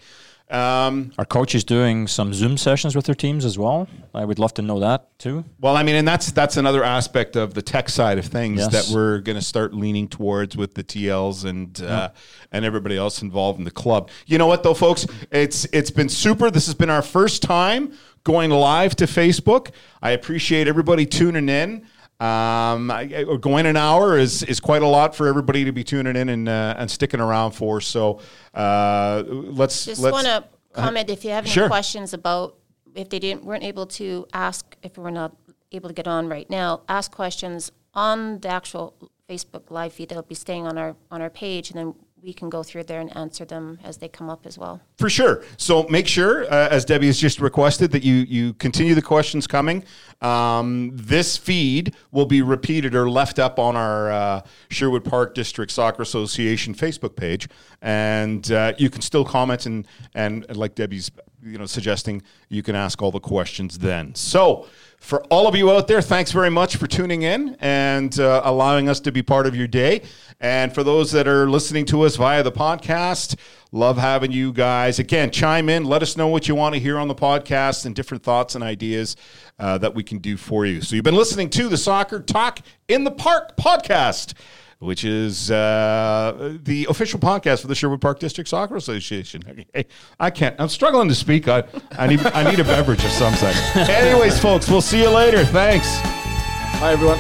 Um, Our coach is doing some Zoom sessions with their teams as well. I would love to know that too. Well, I mean, and that's that's another aspect of the tech side of things Yes. that we're going to start leaning towards with the TLs and uh, and everybody else involved in the club. You know what, though, folks, it's it's been super. This has been our first time going live to Facebook. I appreciate everybody tuning in. Um, going an hour is is quite a lot for everybody to be tuning in and uh, and sticking around for. So uh, let's Just want to comment if you have any Sure. questions about if they didn't weren't able to ask if we're not able to get on right now. Ask questions on the actual Facebook live feed that'll be staying on our on our page, and then we can go through there and answer them as they come up as well. For sure. So make sure, uh, as Debbie has just requested, that you you continue the questions coming. Um, this feed will be repeated or left up on our uh, Sherwood Park District Soccer Association Facebook page, and uh, you can still comment and and like Debbie's you know suggesting, you can ask all the questions then. So. For all of you out there, thanks very much for tuning in and uh, allowing us to be part of your day. And for those that are listening to us via the podcast, love having you guys. Again, chime in, let us know what you want to hear on the podcast and different thoughts and ideas uh, that we can do for you. So, you've been listening to the Soccer Talk in the Park podcast. Which is uh, the official podcast for the Sherwood Park District Soccer Association. Okay. I can't. I'm struggling to speak. I, I need. I need a beverage of some sort. Anyways, folks, we'll see you later. Thanks. Hi everyone.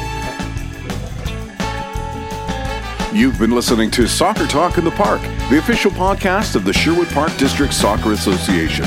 You've been listening to Soccer Talk in the Park, the official podcast of the Sherwood Park District Soccer Association.